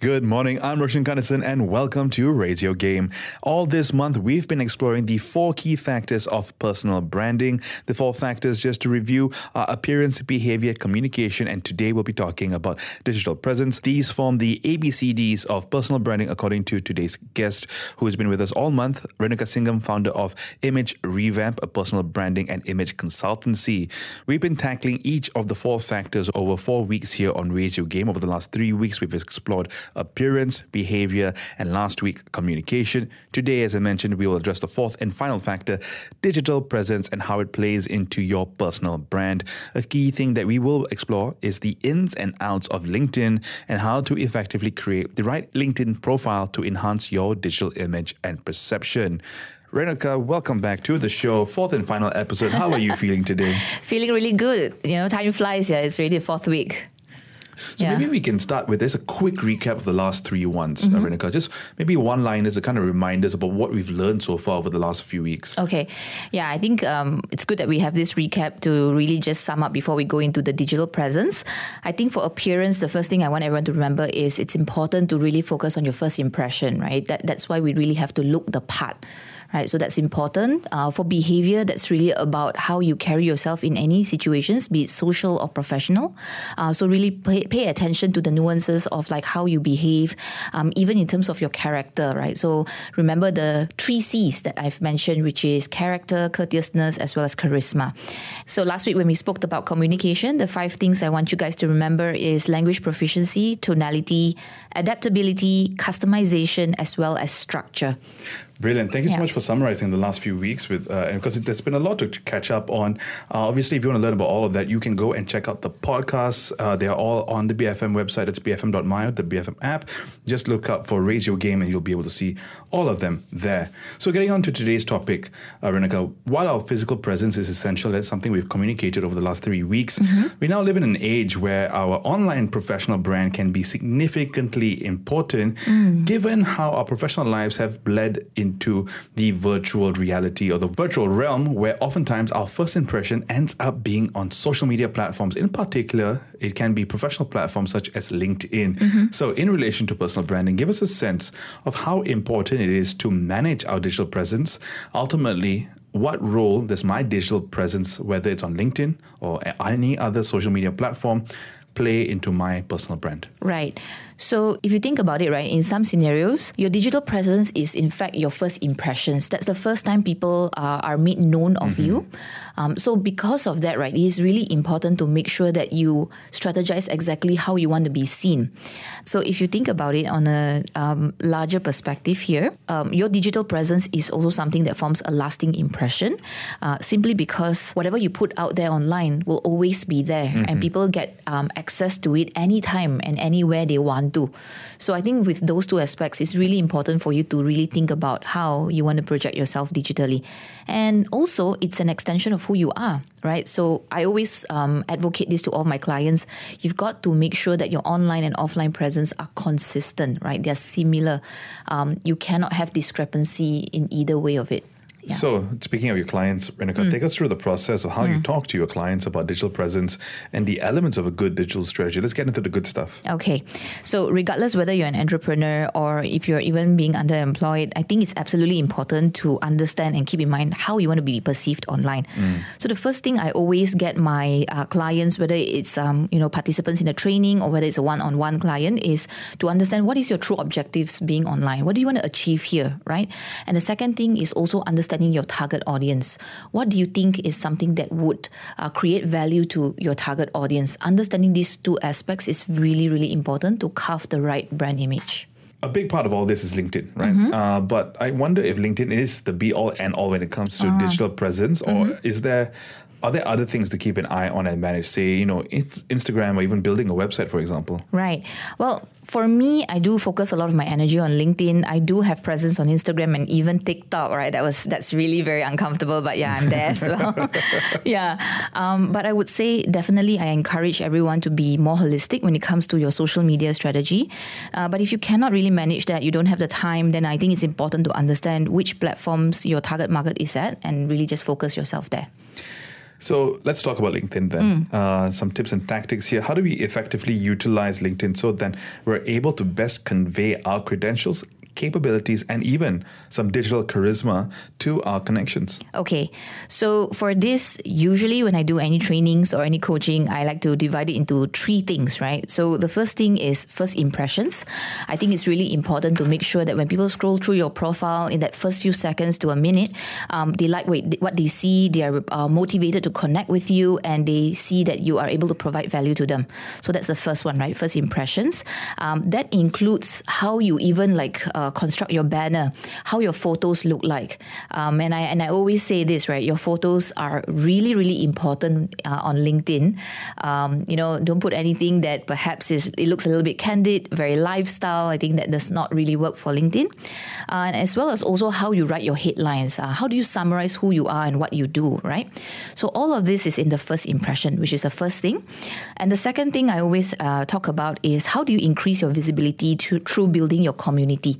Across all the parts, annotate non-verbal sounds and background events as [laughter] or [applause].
Good morning, I'm Roshan Kanesan and welcome to Your Game. All this month, we've been exploring the four key factors of personal branding. The four factors, just to review, are appearance, behavior, communication, and today we'll be talking about digital presence. These form the ABCDs of personal branding according to today's guest, who has been with us all month, Renuka Singham, founder of Image Revamp, a personal branding and image consultancy. We've been tackling each of the four factors over four weeks here on Your Game. Over the last three weeks, we've explored appearance, behavior, and last week, communication. Today, as I mentioned, we will address the fourth and final factor digital presence and how it plays into your personal brand. A key thing that we will explore is the ins and outs of LinkedIn and how to effectively create the right LinkedIn profile to enhance your digital image and perception. Renuka, welcome back to the show. Fourth and final episode. How are you [laughs] feeling today? Feeling really good. You know, time flies. Yeah, it's already the fourth week. So yeah. maybe we can start with this a quick recap of the last three ones, mm-hmm. Renuka. Just maybe one line as a kind of reminders about what we've learned so far over the last few weeks. Okay. Yeah, I think um, it's good that we have this recap to really just sum up before we go into the digital presence. I think for appearance, the first thing I want everyone to remember is it's important to really focus on your first impression, right? That, that's why we really have to look the part right? So that's important. Uh, for behavior, that's really about how you carry yourself in any situations, be it social or professional. Uh, so really pay, pay, attention to the nuances of like how you behave, um, even in terms of your character, right? So remember the three C's that I've mentioned, which is character, courteousness, as well as charisma. So last week when we spoke about communication, the five things I want you guys to remember is language proficiency, tonality, adaptability, customization, as well as structure. Brilliant. Thank you yeah. so much for summarizing the last few weeks with uh, because there's been a lot to catch up on. Uh, obviously, if you want to learn about all of that, you can go and check out the podcasts. Uh, they are all on the BFM website. It's bfm.my, the BFM app. Just look up for Raise Your Game and you'll be able to see all of them there. So, getting on to today's topic, uh, while our physical presence is essential, that's something we've communicated over the last three weeks. Mm-hmm. We now live in an age where our online professional brand can be significantly important mm. given how our professional lives have bled in into the virtual reality or the virtual realm, where oftentimes our first impression ends up being on social media platforms. In particular, it can be professional platforms such as LinkedIn. Mm-hmm. So, in relation to personal branding, give us a sense of how important it is to manage our digital presence. Ultimately, what role does my digital presence, whether it's on LinkedIn or any other social media platform, play into my personal brand? Right. So if you think about it, right, in some scenarios, your digital presence is in fact your first impressions. That's the first time people uh, are made known of mm-hmm. you. Um, so because of that, right, it is really important to make sure that you strategize exactly how you want to be seen. So if you think about it on a um, larger perspective here, um, your digital presence is also something that forms a lasting impression, uh, simply because whatever you put out there online will always be there, mm-hmm. and people get um, access to it anytime and anywhere they want to. So I think with those two aspects, it's really important for you to really think about how you want to project yourself digitally. And also, it's an extension of who you are, right? So I always um, advocate this to all my clients. You've got to make sure that your online and offline presence are consistent, right? They're similar. Um, you cannot have discrepancy in either way of it. Yeah. So, speaking of your clients, Renuka, mm. take us through the process of how mm. you talk to your clients about digital presence and the elements of a good digital strategy. Let's get into the good stuff. Okay. So, regardless whether you're an entrepreneur or if you're even being underemployed, I think it's absolutely important to understand and keep in mind how you want to be perceived online. Mm. So, the first thing I always get my uh, clients, whether it's um, you know participants in a training or whether it's a one-on-one client, is to understand what is your true objectives being online. What do you want to achieve here, right? And the second thing is also understand understanding your target audience. What do you think is something that would uh, create value to your target audience? Understanding these two aspects is really, really important to carve the right brand image a big part of all this is LinkedIn, right? Mm-hmm. Uh, but I wonder if LinkedIn is the be all and all when it comes to uh, digital presence, or mm-hmm. is there are there other things to keep an eye on and manage? Say, you know, Instagram or even building a website, for example. Right. Well, for me, I do focus a lot of my energy on LinkedIn. I do have presence on Instagram and even TikTok. Right. That was that's really very uncomfortable, but yeah, I'm there as [laughs] well. yeah. Um, but I would say definitely, I encourage everyone to be more holistic when it comes to your social media strategy. Uh, but if you cannot really manage that, you don't have the time, then I think it's important to understand which platforms your target market is at and really just focus yourself there. So let's talk about LinkedIn then. Uh, some tips and tactics here. How do we effectively utilize LinkedIn so then we're able to best convey our credentials, capabilities, and even some digital charisma to our connections? Okay, so for this, usually when I do any trainings or any coaching, I like to divide it into three things, right? So the first thing is first impressions. I think it's really important to make sure that when people scroll through your profile in that first few seconds to a minute, um, they like what they see, they are uh, motivated to connect with you, and they see that you are able to provide value to them. So that's the first one, right? First impressions. Um, that includes how you even like. Uh, uh, construct your banner, how your photos look like. Um, and I and I always say this, right? Your photos are really really important uh, on LinkedIn. Um, you know, don't put anything that perhaps is it looks a little bit candid, very lifestyle. I think that does not really work for LinkedIn. Uh, and as well as also how you write your headlines. Uh, how do you summarize who you are and what you do, right? So all of this is in the first impression, which is the first thing. And the second thing I always uh, talk about is how do you increase your visibility to, through building your community.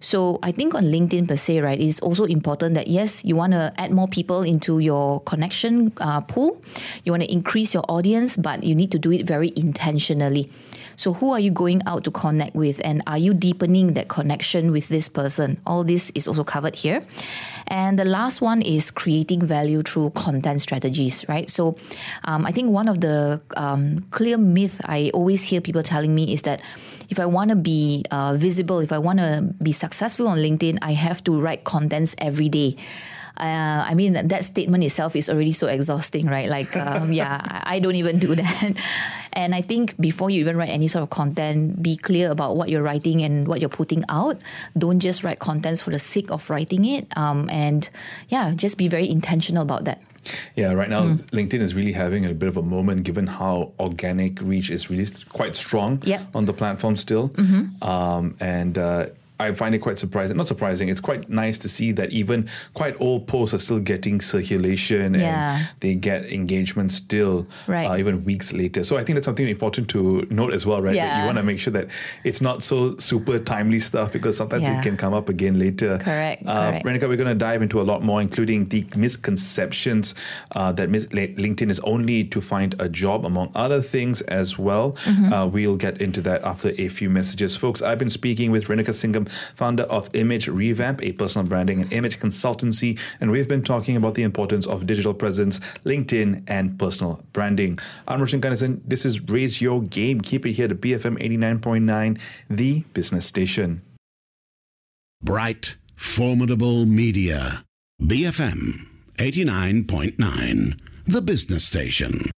So I think on LinkedIn per se, right, it's also important that yes, you want to add more people into your connection uh, pool. You want to increase your audience, but you need to do it very intentionally. So, who are you going out to connect with, and are you deepening that connection with this person? All this is also covered here. And the last one is creating value through content strategies, right? So, um, I think one of the um, clear myth I always hear people telling me is that if I want to be uh, visible, if I want to be successful on LinkedIn, I have to write contents every day. Uh, I mean, that statement itself is already so exhausting, right? Like, um, [laughs] yeah, I don't even do that. [laughs] And I think before you even write any sort of content, be clear about what you're writing and what you're putting out. Don't just write contents for the sake of writing it. Um, and yeah, just be very intentional about that. Yeah, right now mm. LinkedIn is really having a bit of a moment given how organic reach is really quite strong yep. on the platform still. Mm-hmm. Um, and uh, I find it quite surprising. Not surprising. It's quite nice to see that even quite old posts are still getting circulation yeah. and they get engagement still, right. uh, even weeks later. So I think that's something important to note as well, right? Yeah. That you want to make sure that it's not so super timely stuff because sometimes yeah. it can come up again later. Correct. Uh, correct. Renuka, we're going to dive into a lot more, including the misconceptions uh, that mis- LinkedIn is only to find a job, among other things as well. Mm-hmm. Uh, we'll get into that after a few messages. Folks, I've been speaking with Renuka Singham founder of Image Revamp, a personal branding and image consultancy. And we've been talking about the importance of digital presence, LinkedIn, and personal branding. I'm Roshan Kanesan. This is Raise Your Game. Keep it here to BFM 89.9, the business station. Bright, formidable media. BFM 89.9, the business station.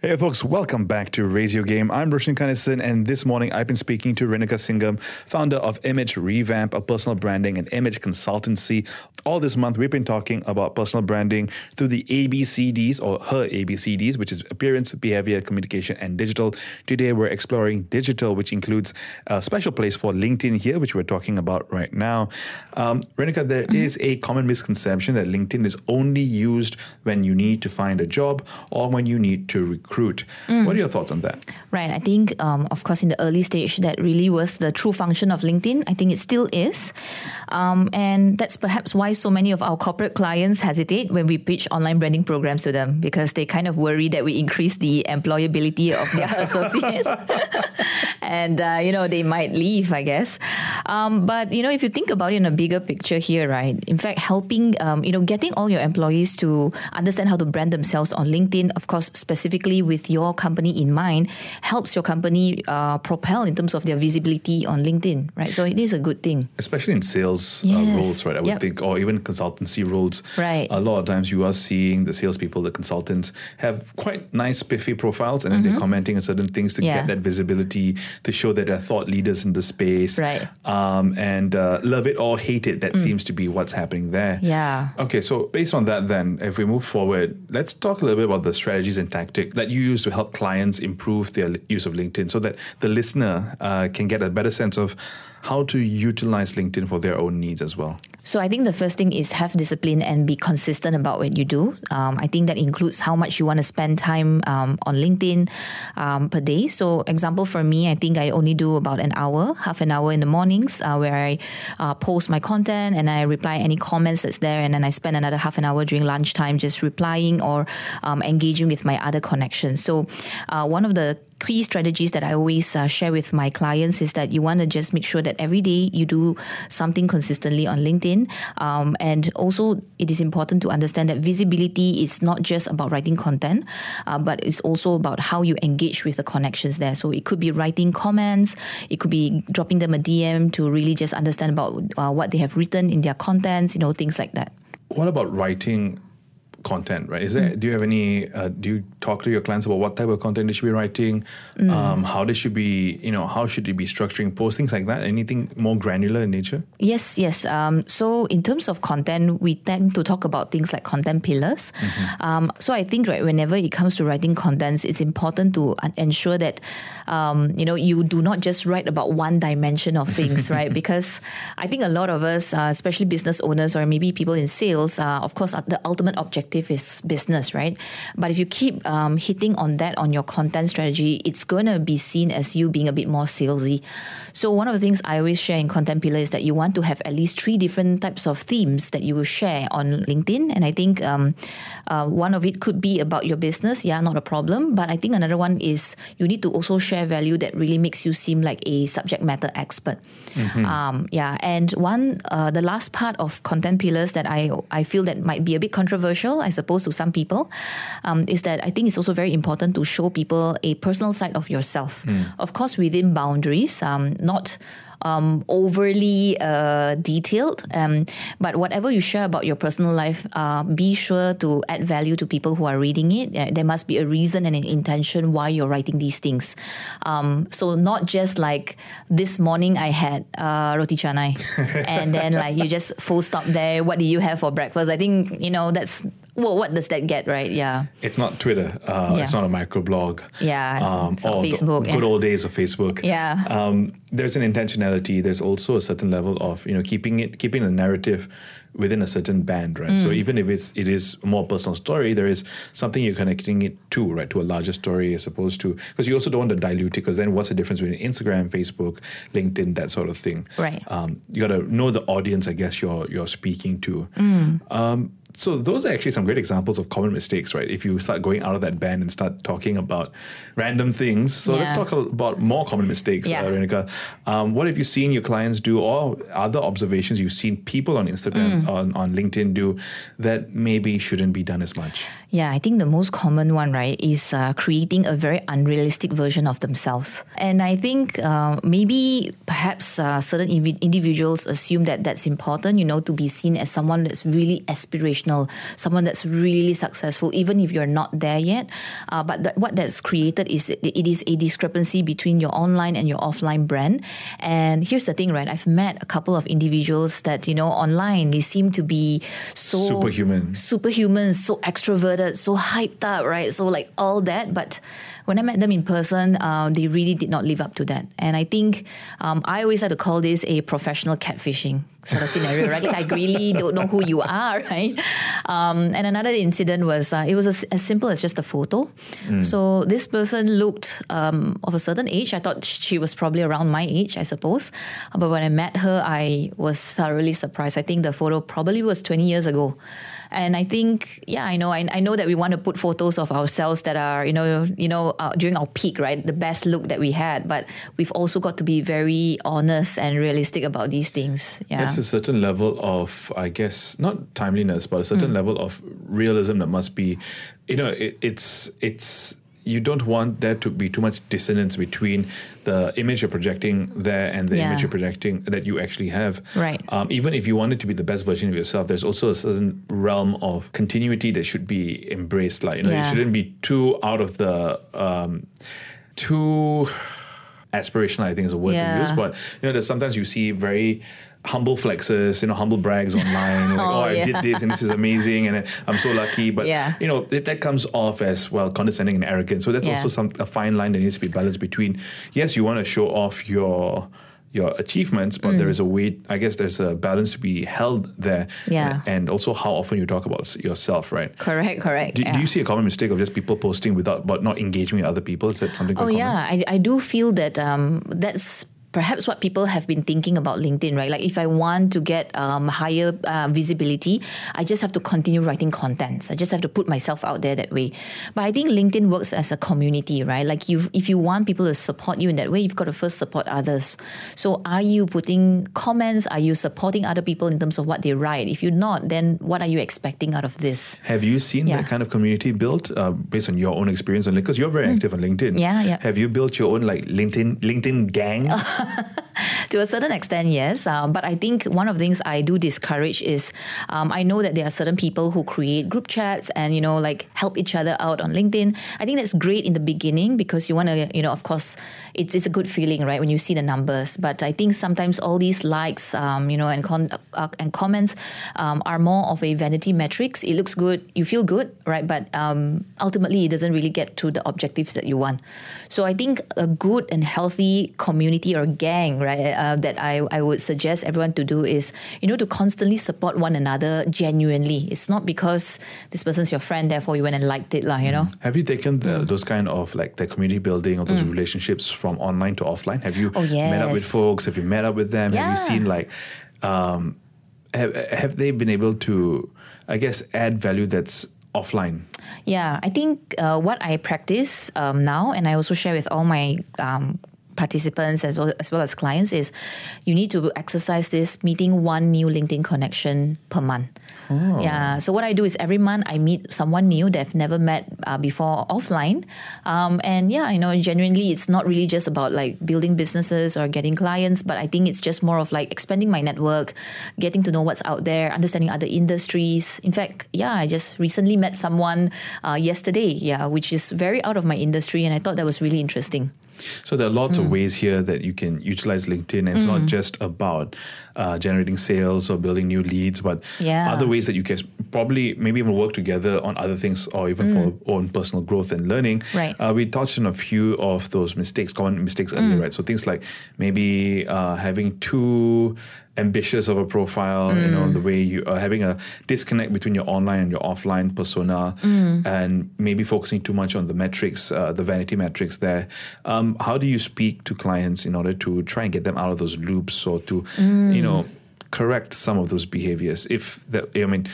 Hey folks, welcome back to Raise Your Game. I'm Roshan Kanesan, and this morning I've been speaking to Renuka Singham, founder of Image Revamp, a personal branding and image consultancy. All this month we've been talking about personal branding through the ABCDs or her ABCDs, which is appearance, behavior, communication, and digital. Today we're exploring digital, which includes a special place for LinkedIn here, which we're talking about right now. Um, Renuka, there mm-hmm. is a common misconception that LinkedIn is only used when you need to find a job or when you need to recruit recruit. Mm. What are your thoughts on that? Right. I think, um, of course, in the early stage, that really was the true function of LinkedIn. I think it still is. Um, and that's perhaps why so many of our corporate clients hesitate when we pitch online branding programs to them because they kind of worry that we increase the employability of their [laughs] associates. [laughs] and, uh, you know, they might leave, I guess. Um, but, you know, if you think about it in a bigger picture here, right? In fact, helping, um, you know, getting all your employees to understand how to brand themselves on LinkedIn, of course, specifically with your company in mind helps your company uh, propel in terms of their visibility on LinkedIn, right? So it is a good thing. Especially in sales uh, yes. uh, roles, right? I would yep. think, or even consultancy roles. Right. A lot of times you are seeing the salespeople, the consultants have quite nice, spiffy profiles and mm-hmm. they're commenting on certain things to yeah. get that visibility, to show that they're thought leaders in the space. Right. Um, and uh, love it or hate it, that mm. seems to be what's happening there. Yeah. Okay, so based on that, then, if we move forward, let's talk a little bit about the strategies and tactics that you use to help clients improve their use of LinkedIn so that the listener uh, can get a better sense of how to utilize LinkedIn for their own needs as well. So I think the first thing is have discipline and be consistent about what you do. Um, I think that includes how much you want to spend time um, on LinkedIn um, per day. So example for me, I think I only do about an hour, half an hour in the mornings uh, where I uh, post my content and I reply any comments that's there, and then I spend another half an hour during lunchtime just replying or um, engaging with my other connections. So uh, one of the key strategies that I always uh, share with my clients is that you want to just make sure that every day you do something consistently on LinkedIn. Um, and also, it is important to understand that visibility is not just about writing content, uh, but it's also about how you engage with the connections there. So it could be writing comments, it could be dropping them a DM to really just understand about uh, what they have written in their contents, you know, things like that. What about writing content, right? Is there? Do you have any? Uh, do you talk to your clients about what type of content they should be writing? Um, how they should be, you know, how should they be structuring posts, things like that? Anything more granular in nature? Yes, yes. Um, so in terms of content, we tend to talk about things like content pillars. Um, so I think right, whenever it comes to writing contents, it's important to ensure that um, you know you do not just write about one dimension of things, [laughs] right? Because I think a lot of us, uh, especially business owners or maybe people in sales, uh, of course, uh, the ultimate objective is business, right? But if you keep um, hitting on that on your content strategy, it's going to be seen as you being a bit more salesy. So one of the things I always share in content pillar is that you want to have at least three different types of themes that you will share on LinkedIn, and I think um, uh, one of it could be about your business. Yeah, not a problem. But I think another one is you need to also share value that really makes you seem like a subject matter expert. Um, yeah, and one uh, the last part of content pillars that I I feel that might be a bit controversial, I suppose, to some people, um, is that I think it's also very important to show people a personal side of yourself. Of course, within boundaries, um, not um, overly uh, detailed. Um, but whatever you share about your personal life, uh, be sure to add value to people who are reading it. Uh, there must be a reason and an intention why you're writing these things. Um, so not just like this morning I had uh, roti canai, [laughs] and then like you just full stop there. What do you have for breakfast? I think you know that's. Well, what does that get, right? Yeah. It's not Twitter. Uh, It's not a microblog. Yeah, not or the Facebook, Good yeah. old days of Facebook. Yeah. Um, there's an intentionality. There's also a certain level of you know keeping it, keeping the narrative within a certain band, right? Mm. So even if it's it is a more personal story, there is something you're connecting it to, right, to a larger story as opposed to because you also don't want to dilute it. Because then what's the difference between Instagram, Facebook, LinkedIn, that sort of thing? Right. Um, you got to know the audience, I guess you're you're speaking to. Mm. Um, so those are actually some great examples of common mistakes, right? If you start going out of that band and start talking about random things. So let's talk about more common mistakes, Yeah. uh, Renuka. Um, what have you seen your clients do or other observations you've seen people on Instagram, Mm. on, on LinkedIn do that maybe shouldn't be done as much? Yeah, I think the most common one, right, is uh, creating a very unrealistic version of themselves. And I think uh, maybe perhaps uh, certain invi- individuals assume that that's important, you know, to be seen as someone that's really aspirational, someone that's really successful, even if you're not there yet. Uh, but that, what that's created is it, it is a discrepancy between your online and your offline brand. And here's the thing, right? I've met a couple of individuals that, you know, online, they seem to be so Superhuman. superhuman, so so hyped up, right? So like all that. But when I met them in person, um, they really did not live up to that. And I think um, I always like to call this a professional catfishing sort of scenario, right? Like I really don't know who you are, [laughs] right? Um, and another incident was uh, it was as, as simple as just a photo. So this person looked um, of a certain age. I thought she was probably around my age, I suppose. But when I met her, I was thoroughly surprised. I think the photo probably was 20 years ago. And I think, yeah, I know, I, I know that we want to put photos of ourselves that are, you know, you know, uh, during our peak, right, the best look that we had. But we've also got to be very honest and realistic about these things. Yeah, There's a certain level of, I guess, not timeliness, but a Mm. certain level of realism that must be, you know, it, it's it's you don't want there to be too much dissonance between the image you're projecting there and the Yeah. image you're projecting that you actually have. Right. Um, even if you want it to be the best version of yourself, there's also a certain realm of continuity that should be embraced. Like, you know, it Yeah. shouldn't be too out of the um, too aspirational. I think is a word to use, but you know, that sometimes you see very humble flexes, you know, humble brags online, like, [laughs] oh, Oh, I did this and this is amazing and I'm so lucky. But, Yeah. you know, that, that comes off as, well, condescending and arrogant. So that's Yeah. also some a fine line that needs to be balanced between, yes, you want to show off your your achievements, but Mm. there is a way. I guess there's a balance to be held there. Yeah. and also how often you talk about yourself, right? Correct, correct. Do, yeah. do you see a common mistake of just people posting without but not engaging with other people? Is that something? Oh yeah, I, I do feel that um, that's perhaps what people have been thinking about LinkedIn, right? Like if I want to get um, higher uh, visibility, I just have to continue writing contents. I just have to put myself out there that way. But I think LinkedIn works as a community, right? Like you, if you want people to support you in that way, you've got to first support others. So are you putting comments? Are you supporting other people in terms of what they write? If you're not, then what are you expecting out of this? Have you seen Yeah. that kind of community built uh, based on your own experience on LinkedIn? Because you're very active on LinkedIn. Mm. Yeah, yeah. Have you built your own like LinkedIn LinkedIn gang? [laughs] [laughs] to a certain extent, yes. Um, but I think one of the things I do discourage is um, I know that there are certain people who create group chats and, you know, like help each other out on LinkedIn. I think that's great in the beginning because you want to, you know, of course, it's, it's a good feeling, right, when you see the numbers. But I think sometimes all these likes, um, you know, and, con- uh, and comments um, are more of a vanity metrics. It looks good, you feel good, right? But um, ultimately, it doesn't really get to the objectives that you want. So I think a good and healthy community or gang, right, uh, that I, I would suggest everyone to do is, you know, to constantly support one another genuinely. It's not because this person's your friend, therefore you went and liked it, lah, you know? Have you taken the, those kind of like the community building or those relationships from online to offline? Have you Mm. Oh, met up with folks? Have you met up with them? Yeah. Have you seen like, um, have, have they been able to, I guess, add value that's offline? Yeah, I think uh, what I practice um, now, and I also share with all my um, participants as well, as well as clients, is you need to exercise this meeting one new LinkedIn connection per month. Yeah, so what I do is every month I meet someone new that I've never met uh, before offline. Um, and yeah, you know, genuinely, it's not really just about like building businesses or getting clients, but I think it's just more of like expanding my network, getting to know what's out there, understanding other industries. In fact, yeah, I just recently met someone uh, yesterday, yeah, which is very out of my industry, and I thought that was really interesting. So there are lots Mm. of ways here that you can utilize LinkedIn, and it's not just about uh, generating sales or building new leads, but Yeah. other ways that you can probably maybe even work together on other things, or even for own personal growth and learning. Mm. Right. Uh, we touched on a few of those mistakes, common mistakes earlier, Mm. right? So things like maybe uh, having too ambitious of a profile, you know, Mm. the way you are having a disconnect between your online and your offline persona, Mm. and maybe focusing too much on the metrics, uh, the vanity metrics there. Um, how do you speak to clients in order to try and get them out of those loops or to, you know, correct some of those behaviors? If that, I mean,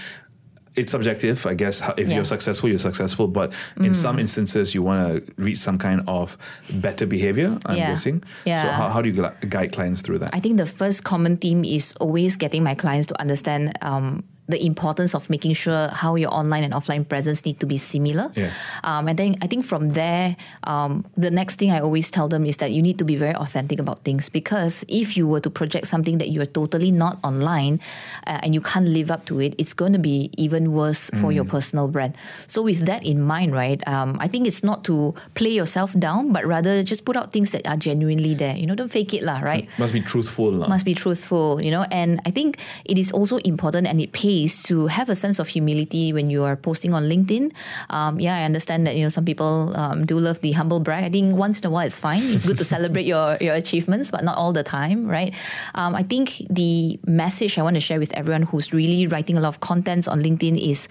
it's subjective, I guess. If Yeah. you're successful, you're successful. But in some instances, you want to reach some kind of better behavior. I'm Yeah. guessing. So Yeah. how, how do you gui- guide clients through that? I think the first common theme is always getting my clients to understand um, the importance of making sure how your online and offline presence need to be similar. Yeah. Um, and then I think from there, um, the next thing I always tell them is that you need to be very authentic about things because if you were to project something that you're totally not online uh, and you can't live up to it, it's going to be even worse for your personal brand. So with that in mind, right, um, I think it's not to play yourself down, but rather just put out things that are genuinely there. You know, don't fake it, lah, right? Must be truthful. lah. must be truthful, you know. And I think it is also important and it pays to have a sense of humility when you are posting on LinkedIn. Um, yeah, I understand that you know some people um, do love the humble brag. I think once in a while it's fine. It's good to celebrate [laughs] your your achievements, but not all the time, right? Um, I think the message I want to share with everyone who's really writing a lot of contents on LinkedIn is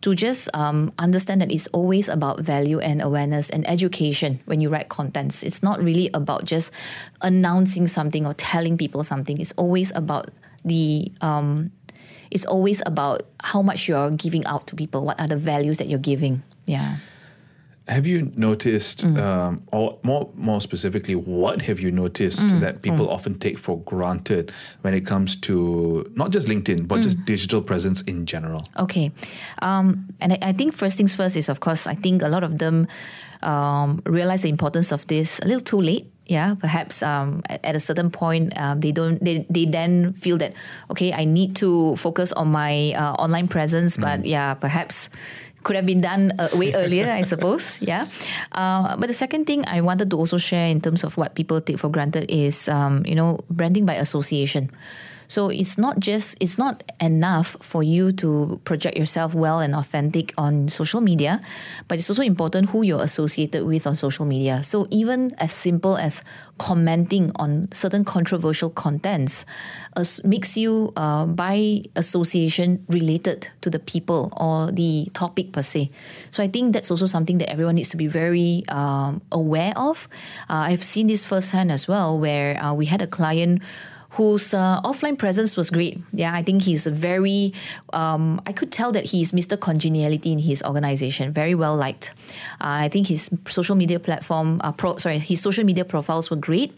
to just um, understand that it's always about value and awareness and education when you write contents. It's not really about just announcing something or telling people something. It's always about the um, it's always about how much you're giving out to people. What are the values that you're giving? Yeah. Have you noticed, Mm. um, or more more specifically, what have you noticed Mm. that people often take for granted when it comes to not just LinkedIn but Mm. just digital presence in general? Okay. Um, and I, I think first things first is, of course, I think a lot of them um, realize the importance of this a little too late. Yeah, perhaps um, at, a certain point, um, they don't. They, they then feel that okay, I need to focus on my uh, online presence. But yeah, perhaps could have been done uh, way earlier, I suppose. [laughs] Yeah. Uh, but the second thing I wanted to also share in terms of what people take for granted is, um, you know, branding by association. So it's not just it's not enough for you to project yourself well and authentic on social media, but it's also important who you're associated with on social media. So even as simple as commenting on certain controversial contents uh, makes you uh, by association related to the people or the topic per se. So I think that's also something that everyone needs to be very um, aware of. Uh, I've seen this firsthand as well, where uh, we had a client whose uh, offline presence was great. Yeah, I think he's a very, um, I could tell that he's Mr. Congeniality in his organization, very well liked. Uh, I think his social media platform, uh, pro, sorry, his social media profiles were great.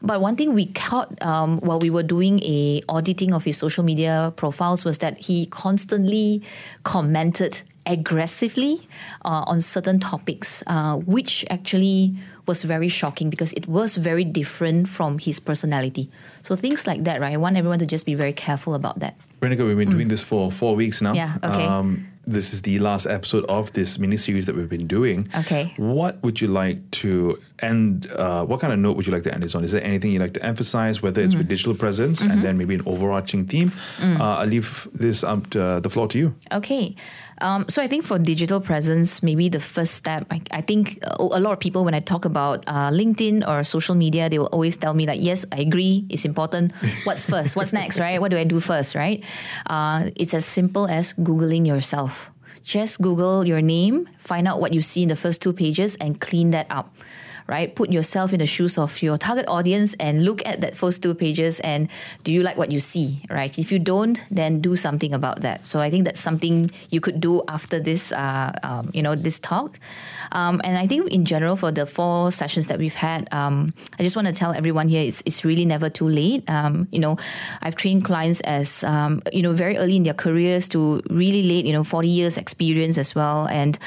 But one thing we caught um, while we were doing a auditing of his social media profiles was that he constantly commented aggressively uh, on certain topics, uh, which actually was very shocking because it was very different from his personality. So things like that, right? I want everyone to just be very careful about that. Renuka, we've been doing this for four weeks now. Mm. Yeah, okay. Um, this is the last episode of this mini series that we've been doing. Okay. What would you like to end? Uh, what kind of note would you like to end this on? Is there anything you'd like to emphasize, whether it's with Mm-hmm. digital presence and then maybe an overarching theme? Mm. Uh, I'll leave this up to, uh, the floor to you. Okay. Um, so I think for digital presence, maybe the first step, I, I think a lot of people, when I talk about uh, LinkedIn or social media, they will always tell me that, yes, I agree, it's important. What's first? What's next, right? What do I do first, right? Uh, it's as simple as Googling yourself. Just Google your name, find out what you see in the first two pages, and clean that up right? Put yourself in the shoes of your target audience and look at that first two pages and do you like what you see, right? If you don't, then do something about that. So I think that's something you could do after this, uh, um, you know, this talk. Um, and I think in general for the four sessions that we've had, um, I just want to tell everyone here it's, it's really never too late. Um, you know, I've trained clients as, um, you know, very early in their careers to really late, you know, 40 years experience as well. And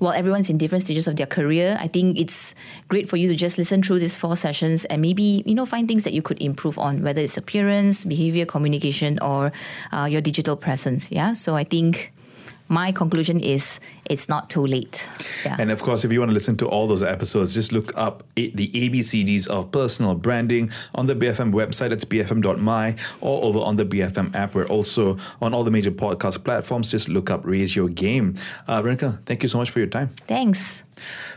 while everyone's in different stages of their career, I think it's great for you to just listen through these four sessions and maybe you know find things that you could improve on, whether it's appearance, behavior, communication, or uh, your digital presence. Yeah, so I think my conclusion is it's not too late. Yeah. And of course, if you want to listen to all those episodes, just look up the ABCDs of personal branding on the BFM website. It's bfm.my or over on the BFM app. We're also on all the major podcast platforms. Just look up Raise Your Game. Uh, Renuka, thank you so much for your time. Thanks.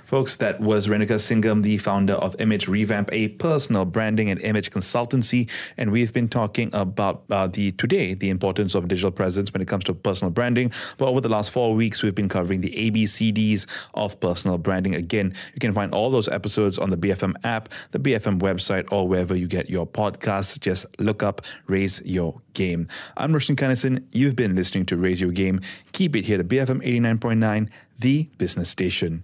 Folks, that was Renuka Singham, the founder of Image Revamp, a personal branding and image consultancy. And we've been talking about uh, the today, the importance of digital presence when it comes to personal branding. But over the last four weeks, we've been covering the ABCDs of personal branding. Again, you can find all those episodes on the BFM app, the BFM website, or wherever you get your podcasts. Just look up Raise Your Game. I'm Roshan Kanesan. You've been listening to Raise Your Game. Keep it here to BFM 89.9, the business station.